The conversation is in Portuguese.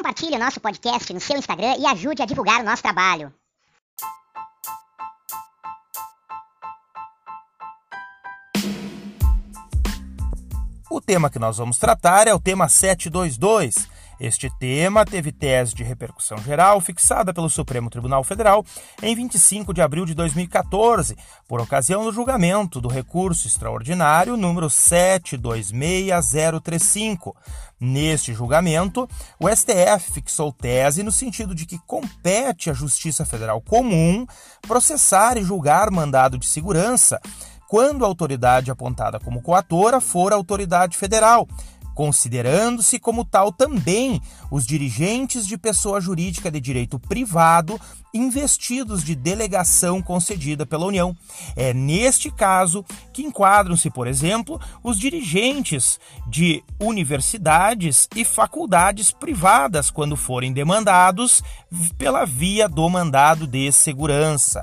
Compartilhe o nosso podcast no seu Instagram e ajude a divulgar o nosso trabalho. O tema que nós vamos tratar é o tema 722. Este tema teve tese de repercussão geral fixada pelo Supremo Tribunal Federal em 25 de abril de 2014, por ocasião do julgamento do recurso extraordinário número 726035. Neste julgamento, o STF fixou tese no sentido de que compete à Justiça Federal Comum processar e julgar mandado de segurança quando a autoridade apontada como coatora for a autoridade federal, considerando-se como tal também os dirigentes de pessoa jurídica de direito privado investidos de delegação concedida pela União. É neste caso que enquadram-se, por exemplo, os dirigentes de universidades e faculdades privadas quando forem demandados pela via do mandado de segurança.